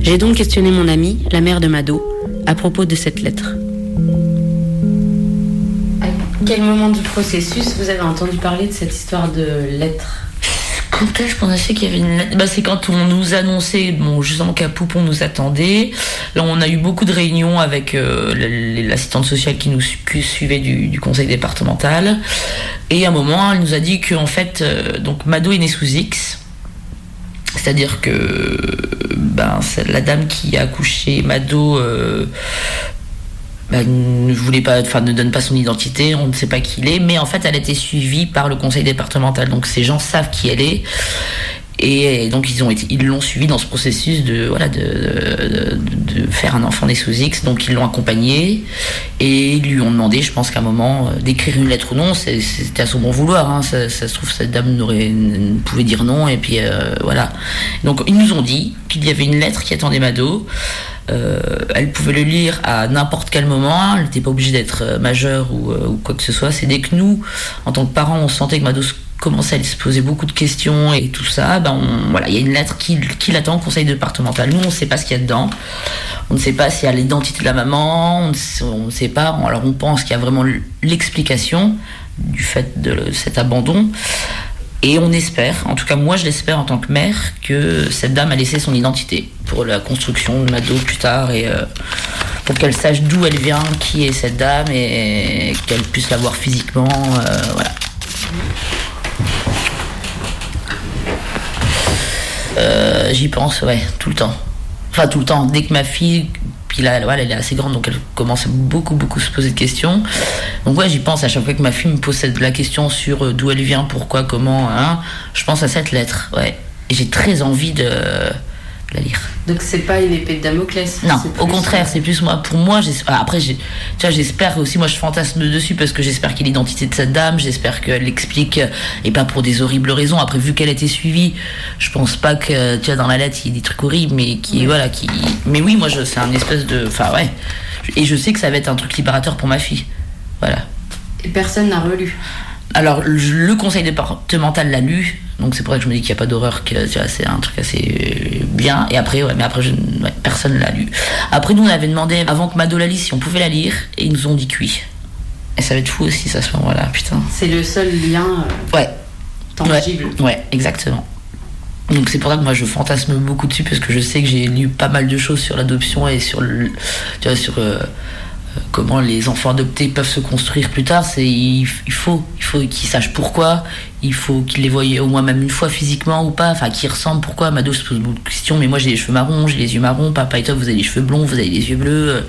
J'ai donc questionné mon amie, la mère de Mado, à propos de cette lettre. Quel moment du processus vous avez entendu parler de cette histoire de lettre Quand a su qu'il y avait une lettre? Bah, C'est quand on nous annonçait, bon, justement qu'à Poupon nous attendait. Là, on a eu beaucoup de réunions avec euh, l'assistante sociale qui nous suivait du, conseil départemental. Et à un moment, elle nous a dit qu'en fait, euh, donc Mado est né sous X. C'est-à-dire que ben, la dame qui a accouché Mado euh, ben, ne ne donne pas son identité, on ne sait pas qui il est, mais en fait elle a été suivie par le conseil départemental. Donc ces gens savent qui elle est. Et donc ils ont ils l'ont suivi dans ce processus de voilà de, de, faire un enfant né sous X. Donc ils l'ont accompagné et ils lui ont demandé, je pense qu'à un moment, euh, d'écrire une lettre ou non. C'était à son bon vouloir. Hein. Ça, se trouve cette dame n'aurait pouvait dire non et puis euh, voilà. Donc ils nous ont dit qu'il y avait une lettre qui attendait Mado. Euh, elle pouvait le lire à n'importe quel moment. Elle n'était pas obligée d'être euh, majeure ou, euh, ou quoi que ce soit. C'est dès que nous, en tant que parents, on sentait que Mado commençait à se poser beaucoup de questions et tout ça, ben voilà, il y a une lettre qui, qui l'attend au conseil départemental. Nous, on ne sait pas ce qu'il y a dedans. On ne sait pas s'il y a l'identité de la maman. On ne sait, on ne sait pas. Alors on pense qu'il y a vraiment l'explication du fait de cet abandon. Et on espère, en tout cas moi je l'espère en tant que mère, que cette dame a laissé son identité pour la construction de Mado plus tard et euh, pour qu'elle sache d'où elle vient, qui est cette dame et qu'elle puisse la voir physiquement. euh, voilà. Euh, J'y pense, ouais, tout le temps. Enfin, tout le temps. Dès que ma fille, puis là, voilà, elle est assez grande, donc elle commence à beaucoup, beaucoup se poser de questions. Donc, ouais, j'y pense à chaque fois que ma fille me pose la question sur euh, d'où elle vient, pourquoi, comment, hein, je pense à cette lettre, ouais. Et j'ai très envie de la lire. Donc c'est pas une épée de Damoclès. Non, au contraire, c'est plus moi. Pour moi, ah, après, tu vois, j'espère aussi, moi je fantasme dessus parce que j'espère qu'il y a l'identité de cette dame, j'espère qu'elle l'explique, euh, et pas pour des horribles raisons. Après, vu qu'elle a été suivie, je pense pas que, tu vois, dans la lettre, il y ait des trucs horribles, mais qui, voilà, qui. Mais oui, moi, je- c'est un espèce de. Enfin, ouais. Et je sais que ça va être un truc libérateur pour ma fille. Voilà. Et personne n'a relu. Alors, le conseil départemental l'a lu, donc c'est pour ça que je me dis qu'il n'y a pas d'horreur, que c'est un truc assez bien. Et après, ouais, mais après, je- ouais, personne l'a lu. Après, nous, on avait demandé, avant que Mado la lise, si on pouvait la lire, et ils nous ont dit que oui. Et ça va être fou aussi, ça, à ce moment-là, putain. C'est le seul lien euh, Ouais. tangible. Ouais, ouais, exactement. Donc c'est pour ça que moi je fantasme beaucoup dessus parce que je sais que j'ai lu pas mal de choses sur l'adoption et sur le, tu vois, sur euh, euh, comment les enfants adoptés peuvent se construire plus tard. C'est il, faut il faut qu'ils sachent pourquoi. Il faut qu'ils les voient au moins même une fois physiquement ou pas. Enfin qu'ils ressemblent. Pourquoi Mado se pose beaucoup de questions. Mais moi j'ai les cheveux marrons, j'ai les yeux marrons. Papa et toi vous avez les cheveux blonds, vous avez les yeux bleus. euh,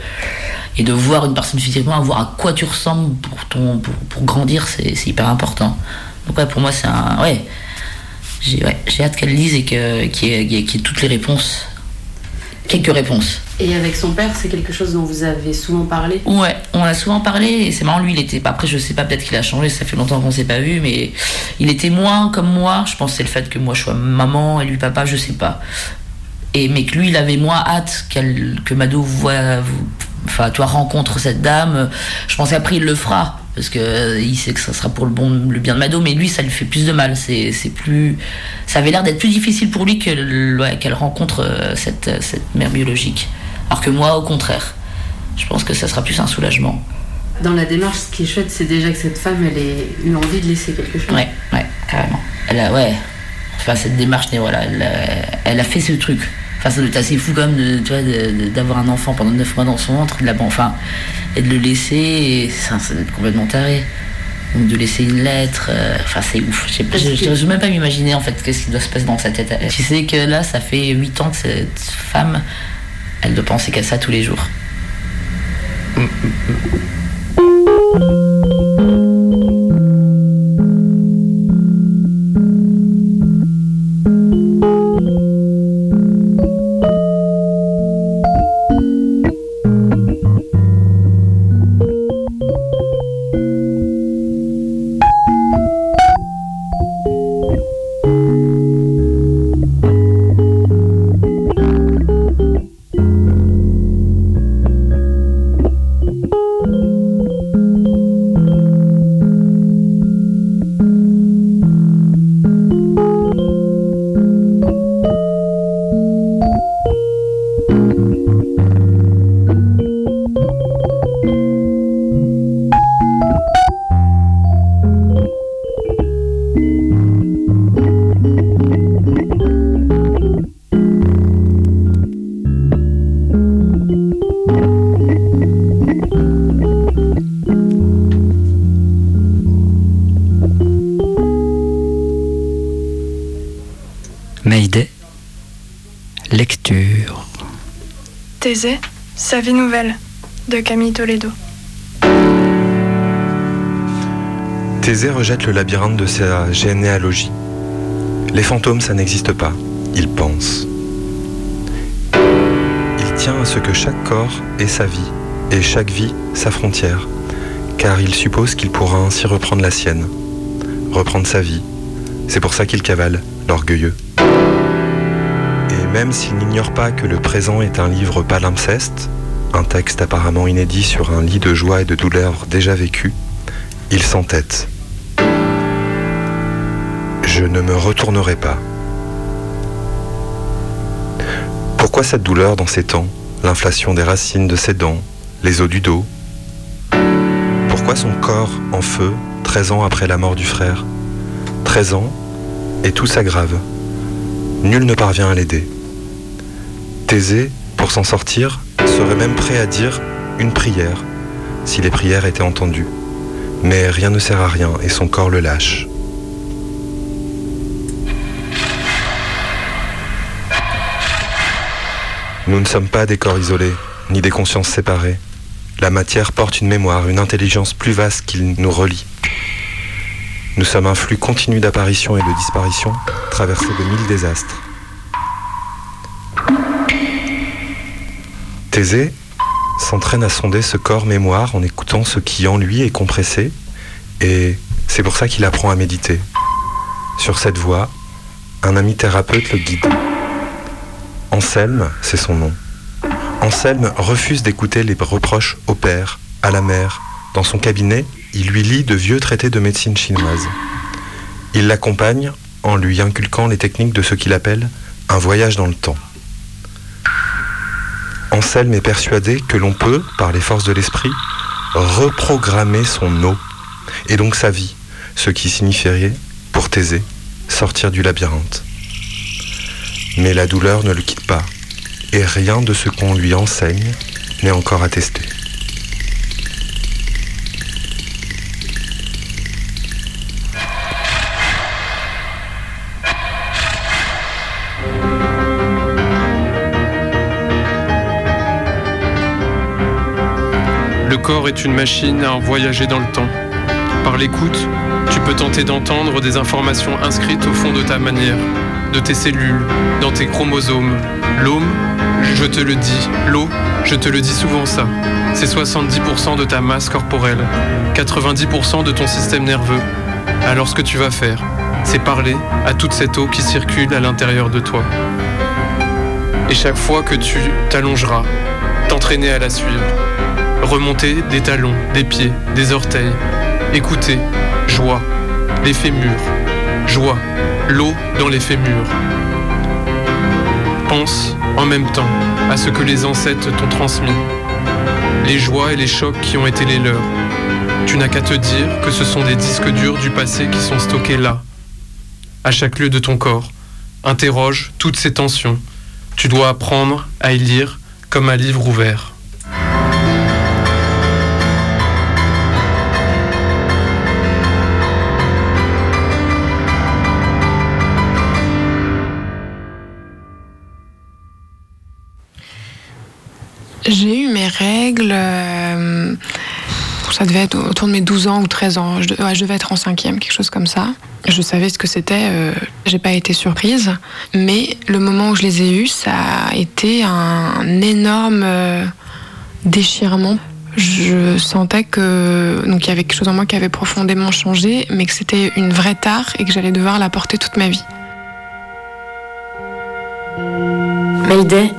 Et de voir une personne physiquement, voir à quoi tu ressembles pour ton pour, grandir, c'est hyper important. Donc ouais pour moi c'est un ouais. J'ai ouais, hâte qu'elle lise et qu'il qu'il y qu'il y ait toutes les réponses. Quelques réponses. Et avec son père, c'est quelque chose dont vous avez souvent parlé? Ouais, on a souvent parlé et c'est marrant, lui il était. Après, je sais pas, peut-être qu'il a changé, ça fait longtemps qu'on s'est pas vu, mais il était moins comme moi. Je pense que c'est le fait que moi je sois maman et lui papa, je sais pas. Et, mais que lui il avait moins hâte qu'elle, que Mado voit, enfin, toi rencontre cette dame. Je pense qu'après il le fera parce que euh, il sait que ça sera pour le bon, le bien de Mado, mais lui ça lui fait plus de mal. C'est, plus, ça avait l'air d'être plus difficile pour lui ouais, qu'elle rencontre euh, cette, cette mère biologique. Alors que moi, au contraire, je pense que ça sera plus un soulagement. Dans la démarche, ce qui est chouette, c'est déjà que cette femme, elle ait eu envie de laisser quelque chose. Ouais, ouais, carrément. Elle a, ouais. Enfin, cette démarche, mais voilà, elle a, elle a fait ce truc. Enfin, ça doit être assez fou quand même de, tu vois, de- de- d'avoir un enfant pendant 9 mois dans son ventre, de la, enfin, et de le laisser, et ça, ça doit être complètement taré. Donc de laisser une lettre, euh, enfin c'est ouf. Je je- je même pas m'imaginer en fait qu'est-ce qui doit se passer dans sa tête. à elle. Tu sais que là, ça fait 8 ans que cette femme, elle doit penser qu'à ça tous les jours. Vie de Camille Toledo. Thésée rejette le labyrinthe de sa généalogie. Les fantômes, ça n'existe pas. Ils pensent. Il tient à ce que chaque corps ait sa vie, et chaque vie sa frontière, car il suppose qu'il pourra ainsi reprendre la sienne, reprendre sa vie. C'est pour ça qu'il cavale, l'orgueilleux. Et même s'il n'ignore pas que le présent est un livre palimpseste, un texte apparemment inédit sur un lit de joie et de douleur déjà vécu, il s'entête. Je ne me retournerai pas. Pourquoi cette douleur dans ces temps? L'inflation des racines de ses dents, les os du dos Pourquoi son corps en feu, 13 ans après la mort du frère? 13 ans, et tout s'aggrave. Nul ne parvient à l'aider. Thésée, pour s'en sortir, serait même prêt à dire une prière, si les prières étaient entendues. Mais rien ne sert à rien et son corps le lâche. Nous ne sommes pas des corps isolés, ni des consciences séparées. La matière porte une mémoire, une intelligence plus vaste qui nous relie. Nous sommes un flux continu d'apparition et de disparition, traversé de mille désastres. S'entraîne à sonder ce corps mémoire en écoutant ce qui en lui est compressé, et c'est pour ça qu'il apprend à méditer. Sur cette voie, un ami thérapeute le guide. Anselme, c'est son nom. Anselme refuse d'écouter les reproches au père, à la mère. Dans son cabinet, il lui lit de vieux traités de médecine chinoise. Il l'accompagne en lui inculquant les techniques de ce qu'il appelle un voyage dans le temps. Anselme est persuadé que l'on peut, par les forces de l'esprit, reprogrammer son eau, et donc sa vie, ce qui signifierait, pour Thésée, sortir du labyrinthe. Mais la douleur ne le quitte pas, et rien de ce qu'on lui enseigne n'est encore attesté. Corps est une machine à voyager dans le temps. Par l'écoute, tu peux tenter d'entendre des informations inscrites au fond de ta manière, de tes cellules, dans tes chromosomes. L'homme, je te le dis, l'eau, je te le dis souvent ça. C'est 70% de ta masse corporelle, 90% de ton système nerveux. Alors ce que tu vas faire, c'est parler à toute cette eau qui circule à l'intérieur de toi. Et chaque fois que tu t'allongeras, t'entraîner à la suivre. Remonter des talons, des pieds, des orteils. Écouter, joie, les fémurs, joie, l'eau dans les fémurs. Pense en même temps à ce que les ancêtres t'ont transmis, les joies et les chocs qui ont été les leurs. Tu n'as qu'à te dire que ce sont des disques durs du passé qui sont stockés là, à chaque lieu de ton corps. Interroge toutes ces tensions. Tu dois apprendre à y lire comme un livre ouvert. Euh, ça devait être autour de mes 12 ans ou 13 ans. Je devais être en cinquième, quelque chose comme ça. Je savais ce que c'était. euh, J'ai pas été surprise. Mais le moment où je les ai eus, ça a été un énorme euh, déchirement. Je sentais que donc il y avait quelque chose en moi qui avait profondément changé, mais que c'était une vraie tare et que j'allais devoir la porter toute ma vie. Mayday,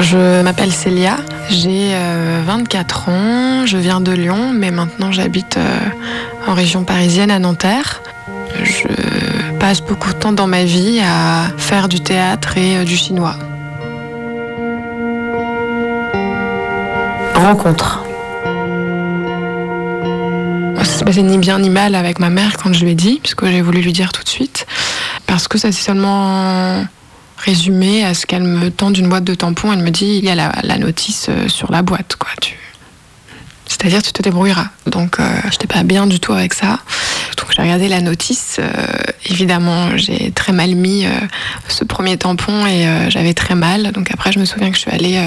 Je m'appelle Célia, j'ai euh, 24 ans, je viens de Lyon, mais maintenant j'habite euh, en région parisienne à Nanterre. Je passe beaucoup de temps dans ma vie à faire du théâtre et euh, du chinois. rencontre. Ça s'est passé ni bien ni mal avec ma mère quand je lui ai dit, puisque j'ai voulu lui dire tout de suite, parce que ça s'est seulement résumé à ce qu'elle me tend une boîte de tampons, elle me dit il y a la, notice euh, sur la boîte, quoi. C'est-à-dire tu te débrouilleras. Donc euh, j'étais pas bien du tout avec ça. Donc j'ai regardé la notice. Euh, évidemment, j'ai très mal mis ce premier tampon et j'avais très mal. Donc après, je me souviens que je suis allée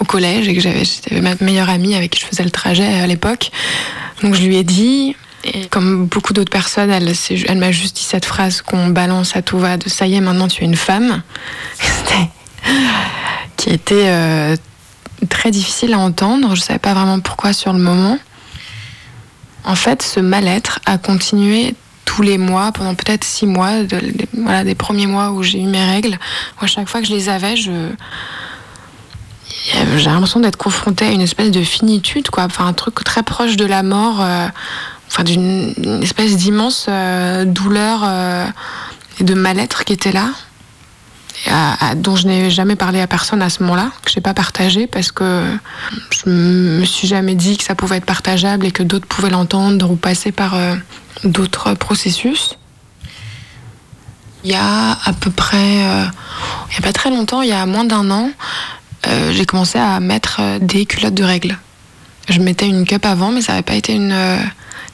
au collège et que j'avais ma meilleure amie avec qui je faisais le trajet à l'époque. Donc je lui ai dit. Et comme beaucoup d'autres personnes, elle, elle m'a juste dit cette phrase qu'on balance à tout va de ça y est, maintenant tu es une femme. Qui était euh, très difficile à entendre. Je savais pas vraiment pourquoi sur le moment. En fait, ce mal-être a continué tous les mois, pendant peut-être six mois, des premiers mois où j'ai eu mes règles. À chaque fois que je les avais, je j'ai l'impression d'être confrontée à une espèce de finitude, quoi. Enfin, un truc très proche de la mort, euh, d'une une espèce d'immense euh, douleur euh, et de mal-être qui était là dont je n'ai jamais parlé à personne à ce moment-là, que je n'ai pas partagé parce que je me suis jamais dit que ça pouvait être partageable et que d'autres pouvaient l'entendre ou passer par euh, d'autres processus. Il y a à peu près, il n'y a pas très longtemps, il y a moins d'un an, j'ai commencé à mettre des culottes de règles. Je mettais une cup avant, mais ça n'avait pas été une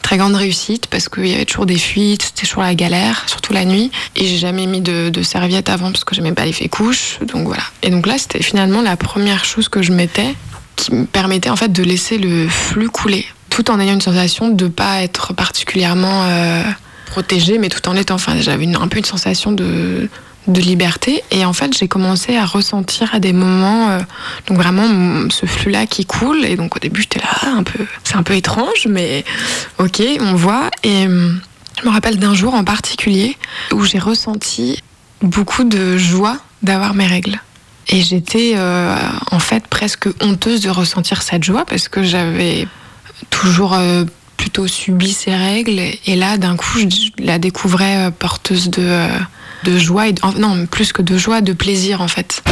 très grande réussite parce qu'il y avait toujours des fuites, c'était toujours la galère, surtout la nuit. Et j'ai jamais mis de, serviette avant parce que j'aimais pas l'effet couche. Donc voilà. Et donc là, c'était finalement la première chose que je mettais qui me permettait en fait de laisser le flux couler, tout en ayant une sensation de pas être particulièrement euh, protégée, mais tout en étant. Enfin, j'avais un peu une sensation de de liberté. Et en fait j'ai commencé à ressentir à des moments euh, donc vraiment mm, ce flux là qui coule. Et donc au début j'étais là un peu c'est un peu étrange mais ok on voit. Et hum, je me rappelle d'un jour en particulier où j'ai ressenti beaucoup de joie d'avoir mes règles. Et j'étais euh, en fait presque honteuse de ressentir cette joie parce que j'avais toujours euh, plutôt subi ces règles. Et là d'un coup je la découvrais porteuse de, de joie et non plus que de joie de plaisir en fait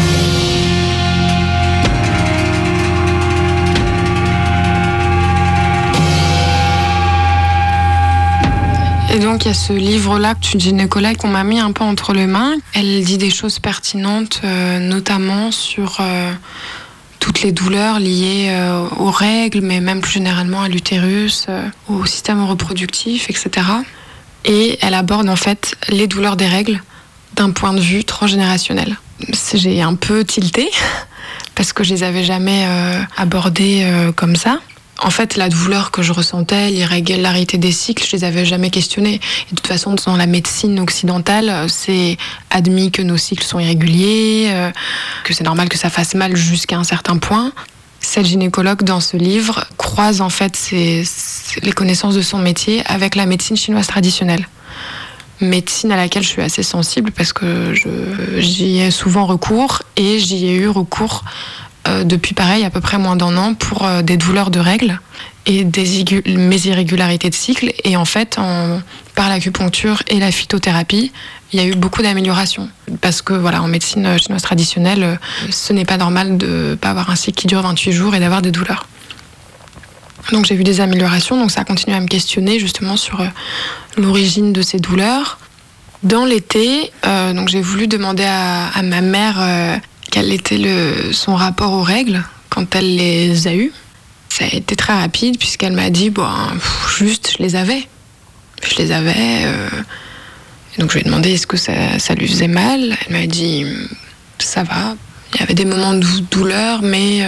Et donc il y a ce livre-là, une gynécologue qu'on m'a mis un peu entre les mains. Elle dit des choses pertinentes, euh, notamment sur euh, toutes les douleurs liées euh, aux règles, mais même plus généralement à l'utérus, au système reproductif, etc. Et elle aborde en fait les douleurs des règles d'un point de vue transgénérationnel. J'ai un peu tilté parce que je les avais jamais euh, abordées euh, comme ça. En fait, la douleur que je ressentais, l'irrégularité des cycles, je les avais jamais questionnées. Et de toute façon, dans la médecine occidentale, c'est admis que nos cycles sont irréguliers, euh, que c'est normal que ça fasse mal jusqu'à un certain point. Cette gynécologue dans ce livre croise en fait les connaissances de son métier avec la médecine chinoise traditionnelle médecine à laquelle je suis assez sensible parce que j'y ai souvent recours et j'y ai eu recours euh, depuis pareil à peu près moins d'un an pour euh, des douleurs de règles et des mes irrégularités de cycle. Et en fait par l'acupuncture et la phytothérapie il y a eu beaucoup d'améliorations. Parce que voilà en médecine euh, chinoise traditionnelle ce n'est pas normal de pas avoir un cycle qui dure 28 jours et d'avoir des douleurs donc j'ai vu des améliorations, donc ça a continué à me questionner justement sur euh, l'origine de ces douleurs. Dans l'été, euh, donc j'ai voulu demander à, ma mère euh, quel était le, son rapport aux règles quand elle les a eues. Ça a été très rapide puisqu'elle m'a dit bon, juste je les avais, je les avais. donc je lui ai demandé est-ce que ça, ça lui faisait mal? Elle m'a dit ça va. Il y avait des moments de dou- douleur, mais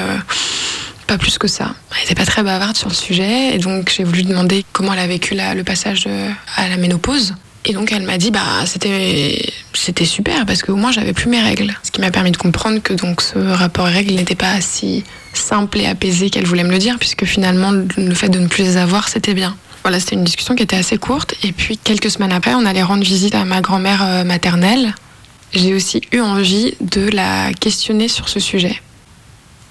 pas plus que ça. Elle n'était pas très bavarde sur le sujet, et donc j'ai voulu demander comment elle a vécu le passage euh, à la ménopause. Et donc elle m'a dit bah c'était c'était super parce qu'au moins j'avais plus mes règles, ce qui m'a permis de comprendre que donc ce rapport règles n'était pas si simple et apaisé qu'elle voulait me le dire puisque finalement le- le fait de ne plus les avoir c'était bien. Voilà, c'était une discussion qui était assez courte et puis quelques semaines après, on allait rendre visite à ma grand-mère euh, maternelle. J'ai aussi eu envie de la questionner sur ce sujet.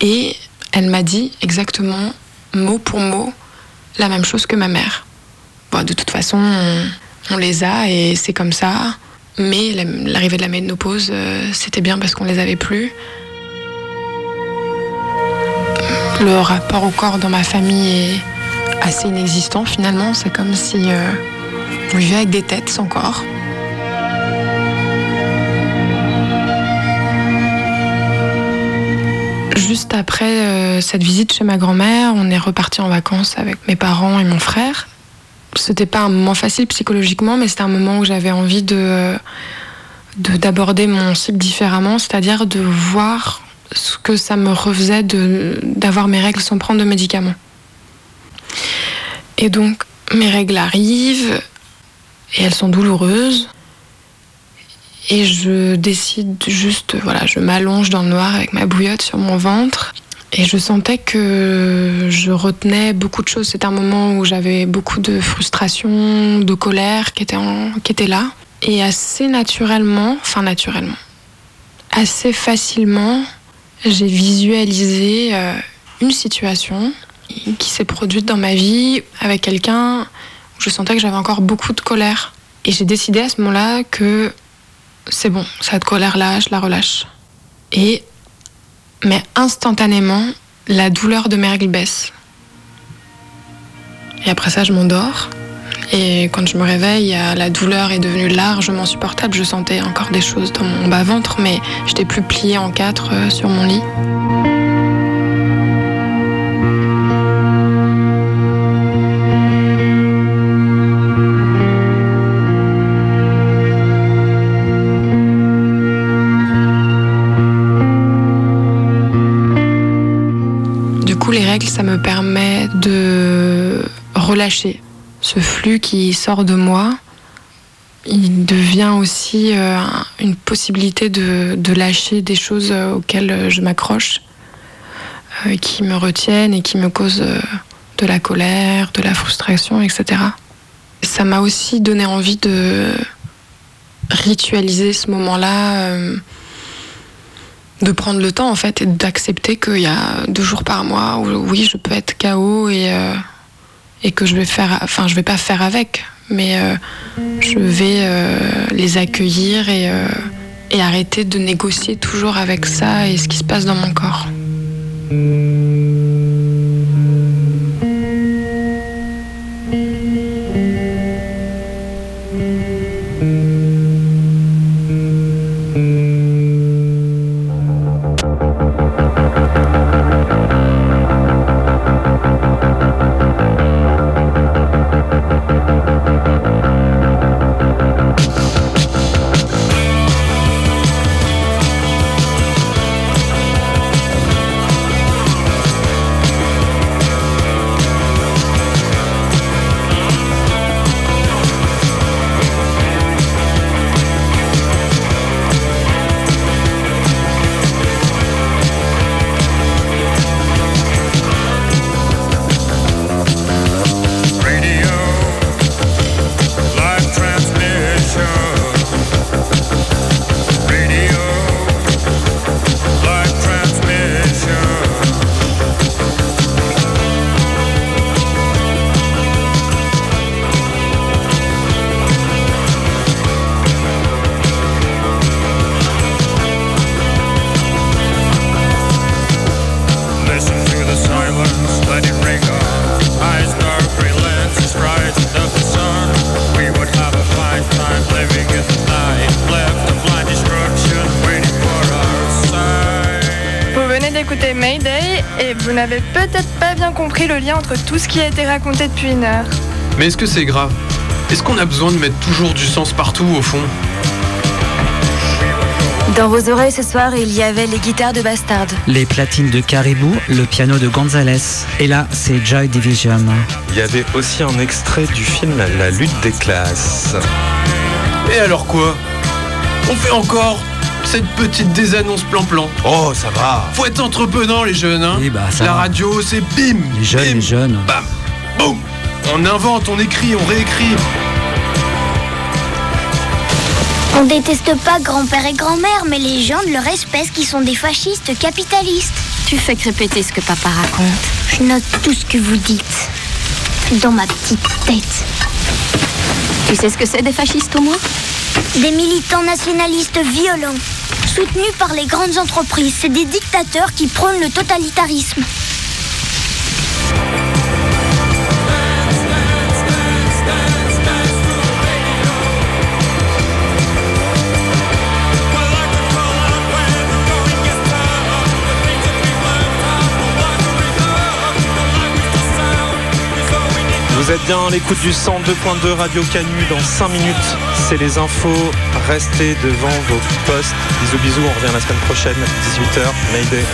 Et elle m'a dit exactement, mot pour mot, la même chose que ma mère. Bon, de toute façon, on, les a et c'est comme ça. Mais la- l'arrivée de la ménopause, euh, c'était bien parce qu'on les avait plus. Le rapport au corps dans ma famille est assez inexistant finalement. C'est comme si euh, on vivait avec des têtes sans corps. Juste après euh, cette visite chez ma grand-mère, on est reparti en vacances avec mes parents et mon frère. C'était pas un moment facile psychologiquement, mais c'était un moment où j'avais envie de de- d'aborder mon cycle différemment, c'est-à-dire de voir ce que ça me refaisait d'avoir mes règles sans prendre de médicaments. Et donc, mes règles arrivent et elles sont douloureuses. Et je décide juste, voilà, je m'allonge dans le noir avec ma bouillotte sur mon ventre. Et je sentais que je retenais beaucoup de choses. C'était un moment où j'avais beaucoup de frustration, de colère qui était, qui était là. Et assez naturellement, enfin naturellement, assez facilement, j'ai visualisé euh, une situation qui s'est produite dans ma vie avec quelqu'un où je sentais que j'avais encore beaucoup de colère. Et j'ai décidé à ce moment-là que c'est bon, cette colère-là, je la relâche. Et, mais instantanément, la douleur de mes baisse. Et après ça, je m'endors. Et quand je me réveille, la douleur est devenue largement supportable. Je sentais encore des choses dans mon bas-ventre, mais j'étais plus pliée en quatre euh, sur mon lit. Ce flux qui sort de moi. Il devient aussi euh, un- une possibilité de, lâcher des choses euh, auxquelles euh, je m'accroche, qui me retiennent et qui me causent de la colère, de la frustration, etc. Ça m'a aussi donné envie de ritualiser ce moment-là. de prendre le temps en fait et d'accepter qu'il y a deux jours par mois où oui je peux être KO et, et que je vais faire enfin je vais pas faire avec mais euh, je vais euh, les accueillir euh, et arrêter de négocier toujours avec ça et ce qui se passe dans mon corps. Le lien entre tout ce qui a été raconté depuis une heure. Mais est-ce que c'est grave? Est-ce qu'on a besoin de mettre toujours du sens partout au fond? Dans vos oreilles ce soir, il y avait les guitares de Bastard. Les platines de Caribou, le piano de Gonzalez. Et là, c'est Joy Division. Il y avait aussi un extrait du film La lutte des classes. Et alors quoi? On fait encore cette petite désannonce plan-plan. Oh, ça va. Faut être entreprenant, les jeunes, hein Oui, bah, ça La va. radio, c'est bim Les jeunes, bim, les jeunes. Bam Boum On invente, on écrit, on réécrit. On déteste pas grand-père et grand-mère, mais les gens de leur espèce qui sont des fascistes capitalistes. Tu fais que répéter ce que papa raconte. Je note tout ce que vous dites. Dans ma petite tête. Tu sais ce que c'est des fascistes au moins? Des militants nationalistes violents. Soutenus par les grandes entreprises. C'est des dictateurs qui prônent le totalitarisme. Vous bien l'écoute du 102.2 Radio Canu dans 5 minutes. C'est les infos. Restez devant vos postes. Bisous bisous, on revient la semaine prochaine, 18h, Mayday.